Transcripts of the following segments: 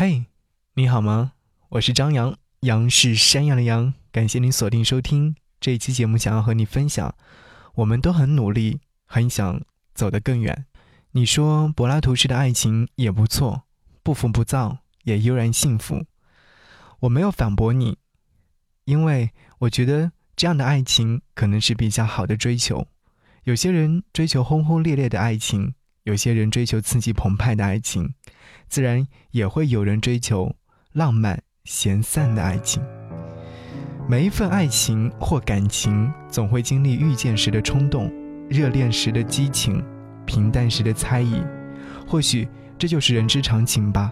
嘿，你好吗？我是张扬，杨是山羊的羊。感谢您锁定收听这一期节目，想要和你分享，我们都很努力，很想走得更远。你说柏拉图式的爱情也不错，不浮不躁，也悠然幸福。我没有反驳你，因为我觉得这样的爱情可能是比较好的追求。有些人追求轰轰烈烈的爱情，有些人追求刺激澎湃的爱情。自然也会有人追求浪漫闲散的爱情。每一份爱情或感情，总会经历遇见时的冲动、热恋时的激情、平淡时的猜疑。或许这就是人之常情吧。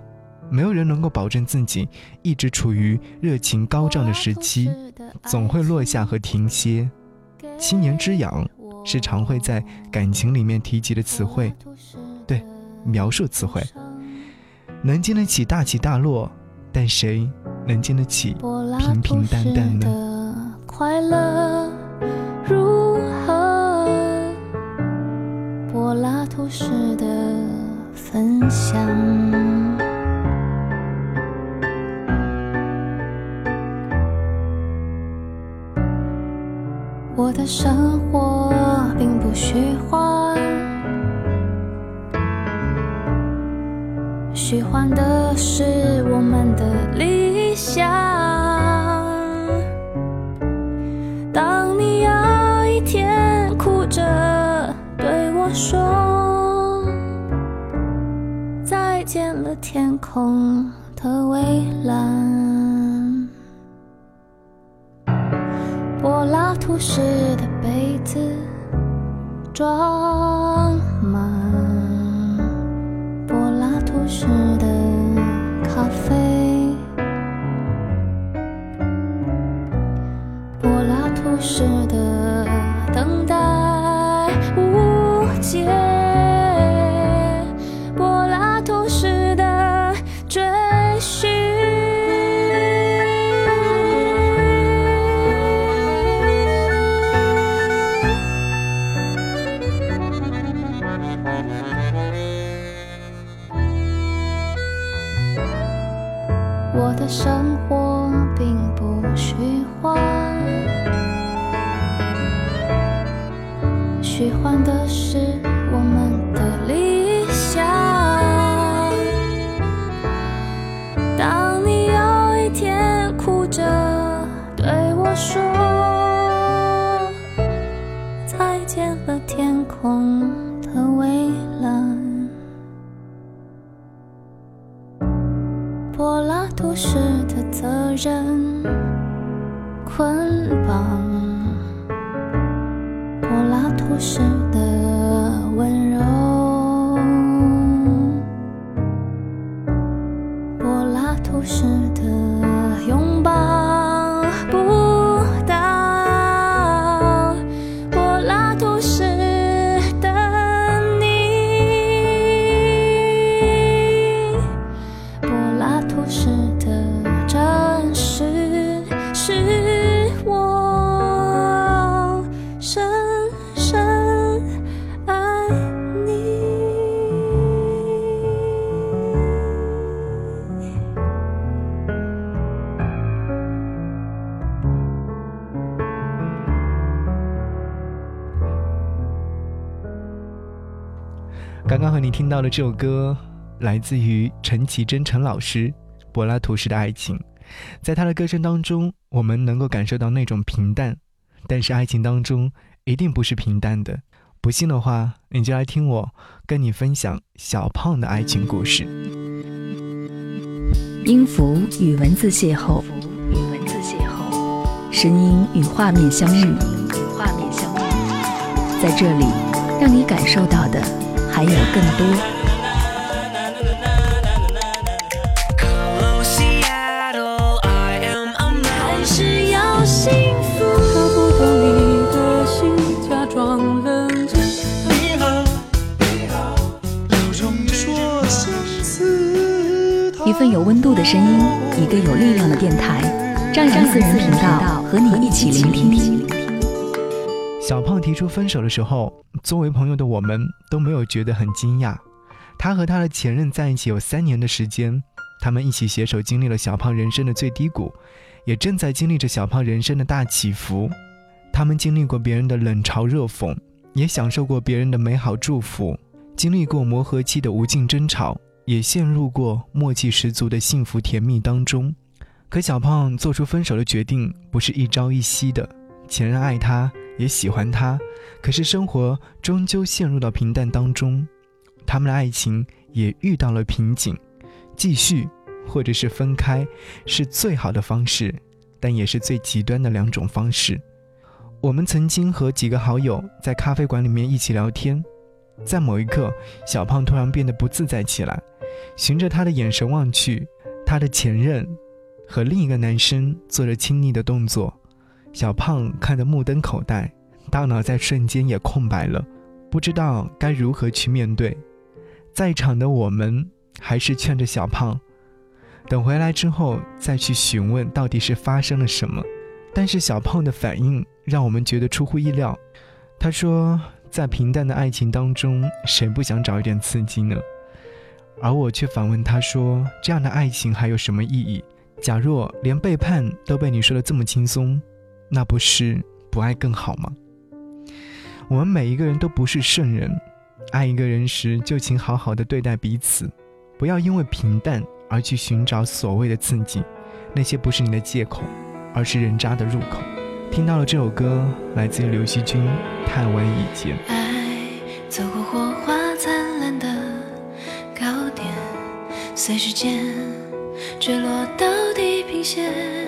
没有人能够保证自己一直处于热情高涨的时期，总会落下和停歇。七年之痒是常会在感情里面提及的词汇，对，描述词汇。能经得起大起大落，但谁能经得起平平淡淡呢？快乐如何？柏拉图式的分享。我的生活并不虚幻。虚幻的是我们的理想。当你有一天哭着对我说再见了，天空故事的杯子装是的责任捆绑，听到的这首歌，来自于陈绮贞陈老师。柏拉图式的爱情，在他的歌声当中，我们能够感受到那种平淡。但是爱情当中一定不是平淡的。不信的话，你就来听我跟你分享小胖的爱情故事。音符与文字邂逅，与文字邂逅，声音与画面相遇，与画面相遇，在这里，让你感受到的还有更多。一份有温度的声音，一个有力量的电台，张扬私人频道和你一起聆听。小胖提出分手的时候，作为朋友的我们都没有觉得很惊讶。他和他的前任在一起有三年的时间，他们一起携手经历了小胖人生的最低谷，也正在经历着小胖人生的大起伏。他们经历过别人的冷嘲热讽，也享受过别人的美好祝福，经历过磨合期的无尽争吵，也陷入过默契十足的幸福甜蜜当中。可小胖做出分手的决定不是一朝一夕的，前任爱他，也喜欢他，可是生活终究陷入到平淡当中，他们的爱情也遇到了瓶颈。继续，或者是分开，是最好的方式，但也是最极端的两种方式。我们曾经和几个好友在咖啡馆里面一起聊天，在某一刻，小胖突然变得不自在起来，循着他的眼神望去，他的前任和另一个男生做着亲昵的动作，小胖看得目瞪口呆，大脑在瞬间也空白了，不知道该如何去面对。在场的我们。还是劝着小胖，等回来之后再去询问到底是发生了什么。但是小胖的反应让我们觉得出乎意料。他说：“在平淡的爱情当中，谁不想找一点刺激呢？”而我却反问他说：“这样的爱情还有什么意义？假若连背叛都被你说的这么轻松，那不是不爱更好吗？”我们每一个人都不是圣人，爱一个人时就请好好的对待彼此。不要因为平淡而去寻找所谓的刺激，那些不是你的借口，而是人渣的入口。听到了这首歌，来自于刘惜君，《太晚以前》。爱走过火花灿烂的高点，随时间坠落到地平线。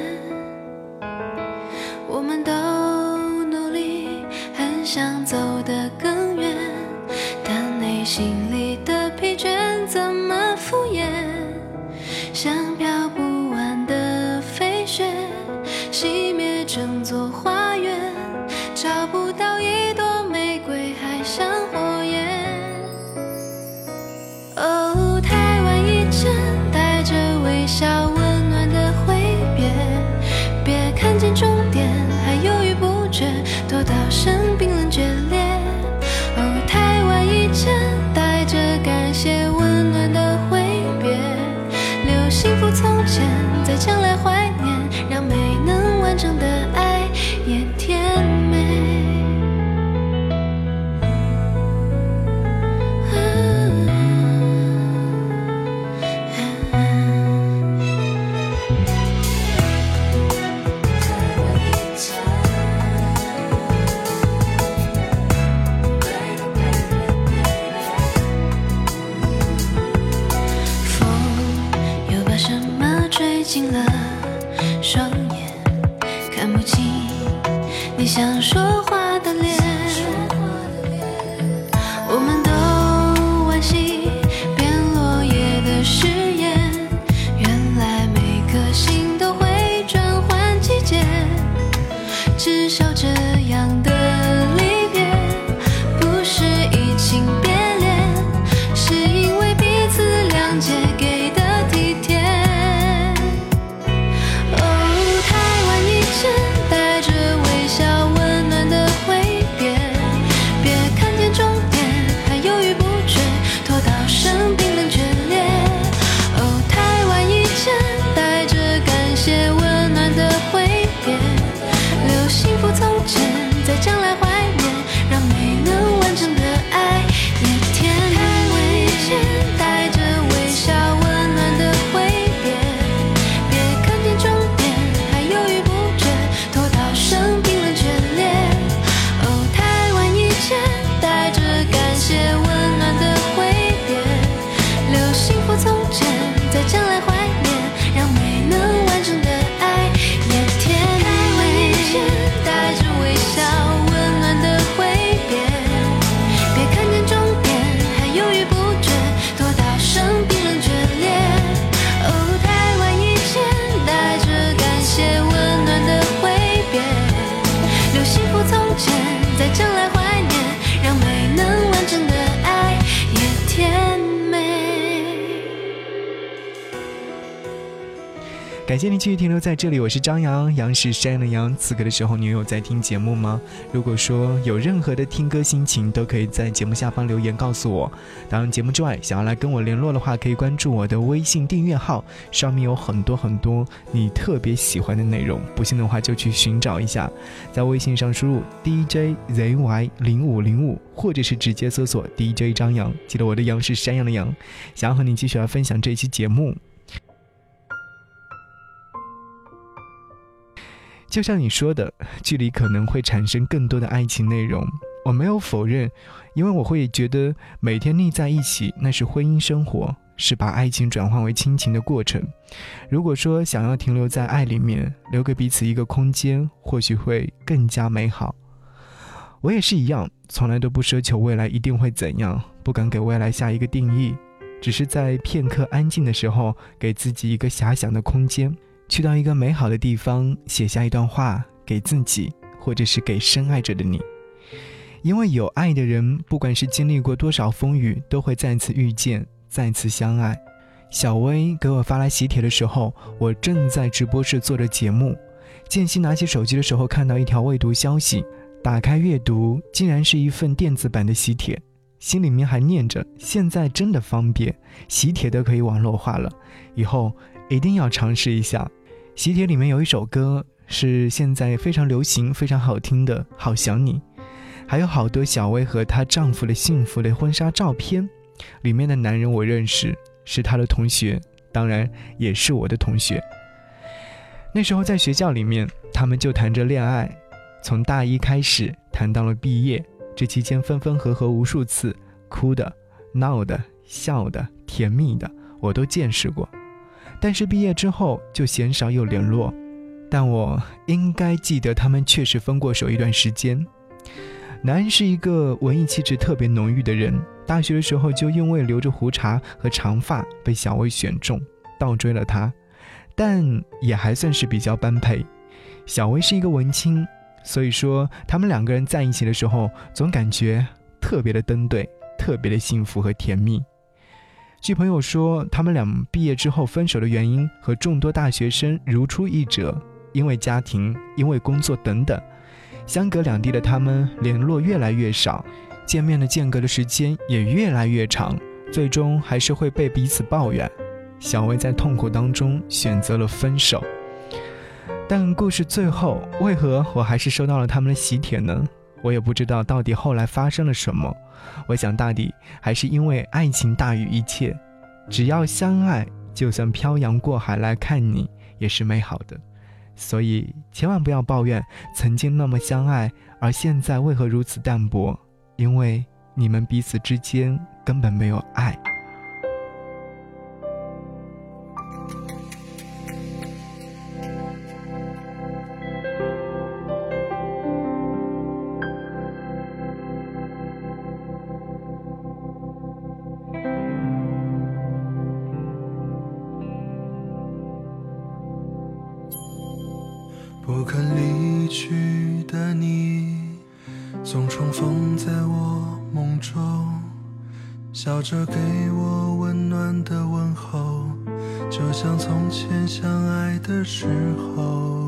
感谢您继续停留在这里，我是张扬，杨是山羊的羊。此刻的时候，你有在听节目吗？如果说有任何的听歌心情，都可以在节目下方留言告诉我。当然，节目之外，想要来跟我联络的话，可以关注我的微信订阅号，上面有很多很多你特别喜欢的内容。不信的话，就去寻找一下，在微信上输入 DJZY 零五零五，或者是直接搜索 DJ 张扬。记得我的羊是山羊的羊，想要和你继续来分享这一期节目。就像你说的，距离可能会产生更多的爱情内容。我没有否认，因为我会觉得每天腻在一起，那是婚姻生活，是把爱情转换为亲情的过程。如果说想要停留在爱里面，留给彼此一个空间，或许会更加美好。我也是一样，从来都不奢求未来一定会怎样，不敢给未来下一个定义，只是在片刻安静的时候，给自己一个遐想的空间。去到一个美好的地方，写下一段话给自己，或者是给深爱着的你。因为有爱的人，不管是经历过多少风雨，都会再次遇见，再次相爱。小薇给我发来喜帖的时候，我正在直播室做着节目。间隙拿起手机的时候，看到一条未读消息，打开阅读，竟然是一份电子版的喜帖，心里面还念着：现在真的方便，喜帖都可以网络化了，以后一定要尝试一下。喜帖里面有一首歌是现在非常流行、非常好听的《好想你》，还有好多小薇和她丈夫的幸福的婚纱照片。里面的男人我认识，是她的同学，当然也是我的同学。那时候在学校里面，他们就谈着恋爱，从大一开始谈到了毕业，这期间分分合合无数次，哭的、闹的、笑的、甜蜜的，我都见识过。但是毕业之后就鲜少有联络，但我应该记得他们确实分过手一段时间。男人是一个文艺气质特别浓郁的人，大学的时候就因为留着胡茬和长发被小薇选中，倒追了他，但也还算是比较般配。小薇是一个文青，所以说他们两个人在一起的时候，总感觉特别的登对，特别的幸福和甜蜜。据朋友说，他们俩毕业之后分手的原因和众多大学生如出一辙，因为家庭、因为工作等等，相隔两地的他们联络越来越少，见面的间隔的时间也越来越长，最终还是会被彼此抱怨。小薇在痛苦当中选择了分手，但故事最后为何我还是收到了他们的喜帖呢？我也不知道到底后来发生了什么。我想大抵还是因为爱情大于一切，只要相爱，就算漂洋过海来看你也是美好的。所以千万不要抱怨曾经那么相爱，而现在为何如此淡薄？因为你们彼此之间根本没有爱。就像从前相爱的时候。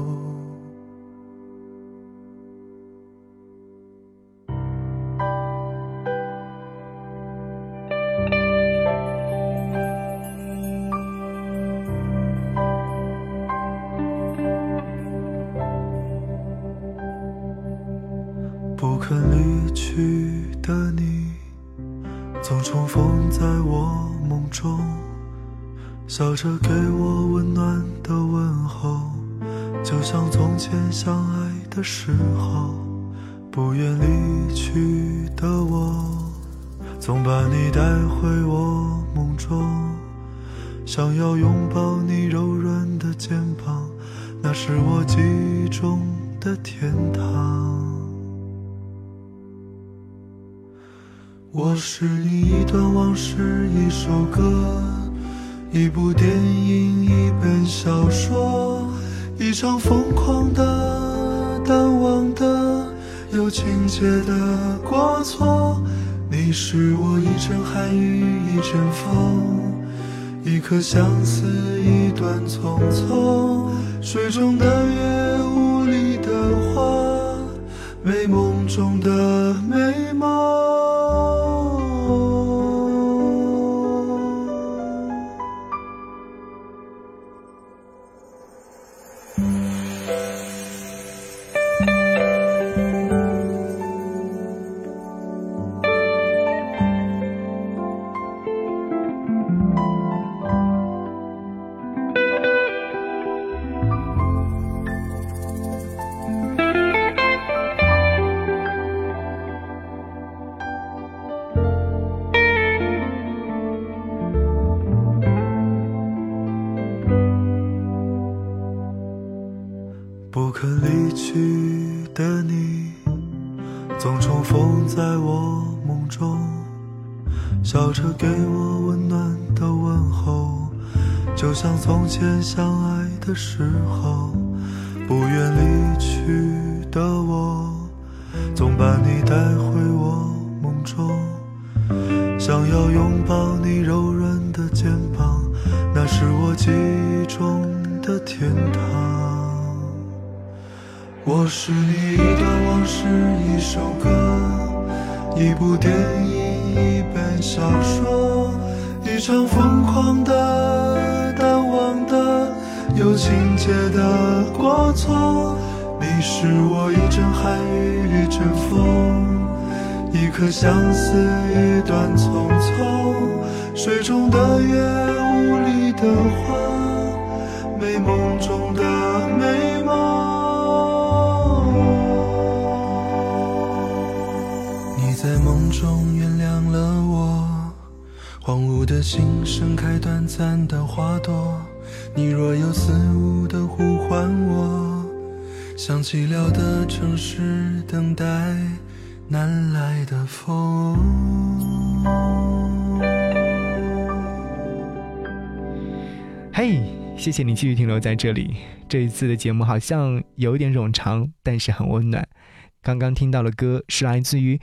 总把你带回我梦中，想要拥抱你柔软的肩膀，那是我记忆中的天堂。我是你一段往事，一首歌，一部电影，一本小说，一场疯狂的、淡忘的、有情节的过错。你是我一阵寒雨，一阵风，一颗相思，一段匆匆。水中的月，雾里的花，美梦中的美梦。的你，总重逢在我梦中，笑着给我温暖的问候，就像从前相爱的时候。不愿离去的我，总把你带回我梦中，想要拥抱你柔软的肩膀，那是我记忆中的天堂。我是你一段往事，一首歌，一部电影，一本小说，一场疯狂的、淡忘的、有情节的过错。你是我一阵寒雨，一阵风，一颗相思，一段匆匆。水中的月，雾里的花，美梦中的中原谅了我，荒芜的心盛开短暂的花朵。你若有似无的呼唤我，像寂寥的城市等待南来的风。嘿，谢谢你继续停留在这里。这一次的节目好像有点冗长，但是很温暖。刚刚听到的歌是来自于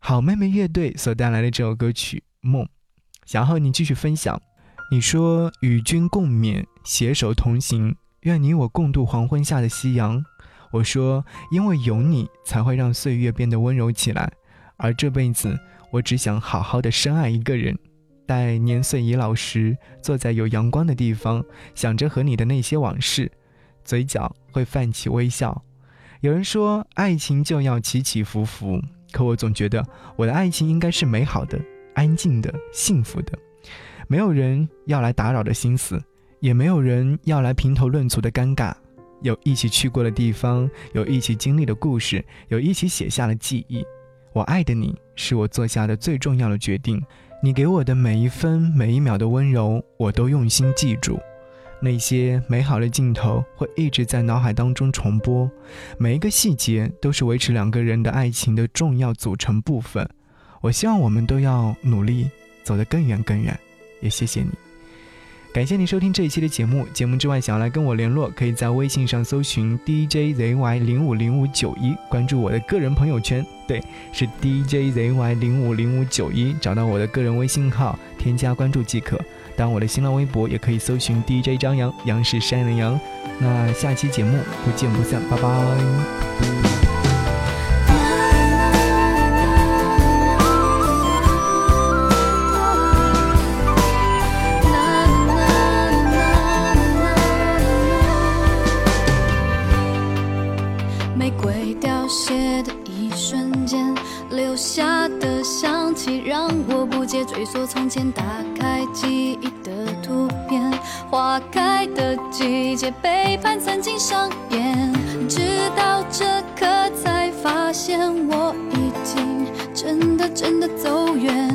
好妹妹乐队所带来的这首歌曲《梦》，想和你继续分享。你说与君共勉，携手同行，愿你我共度黄昏下的夕阳。我说因为有你，才会让岁月变得温柔起来。而这辈子，我只想好好的深爱一个人。待年岁已老时，坐在有阳光的地方，想着和你的那些往事，嘴角会泛起微笑。有人说，爱情就要起起伏伏，可我总觉得我的爱情应该是美好的、安静的、幸福的，没有人要来打扰的心思，也没有人要来评头论足的尴尬。有一起去过的地方，有一起经历的故事，有一起写下的记忆。我爱的你，是我做下的最重要的决定。你给我的每一分每一秒的温柔，我都用心记住。那些美好的镜头会一直在脑海当中重播，每一个细节都是维持两个人的爱情的重要组成部分。我希望我们都要努力走得更远更远。也谢谢你。感谢你收听这一期的节目。节目之外，想要来跟我联络，可以在微信上搜寻 DJZY 零五零五九一，关注我的个人朋友圈。对，是 DJZY 零五零五九一，找到我的个人微信号，添加关注即可。当，我的新浪微博也可以搜寻 DJ 张扬，杨是山人杨。那下期节目不见不散，拜拜。真的真的走远，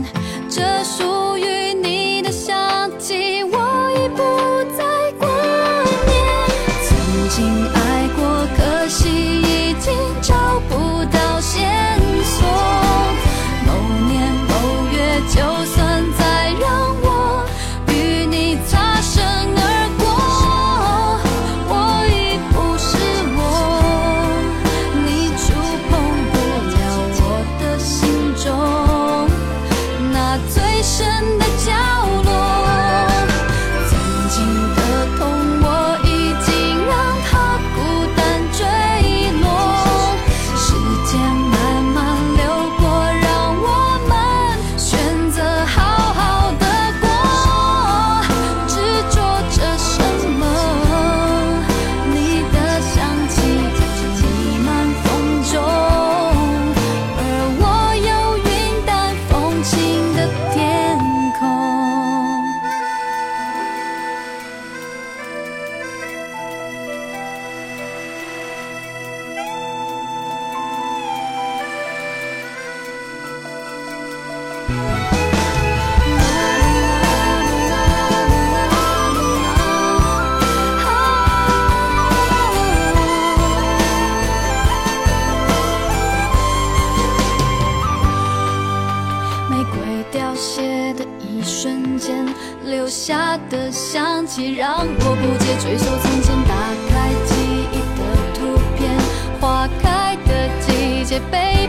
让我不解。追溯从前，打开记忆的图片，花开的季节，被，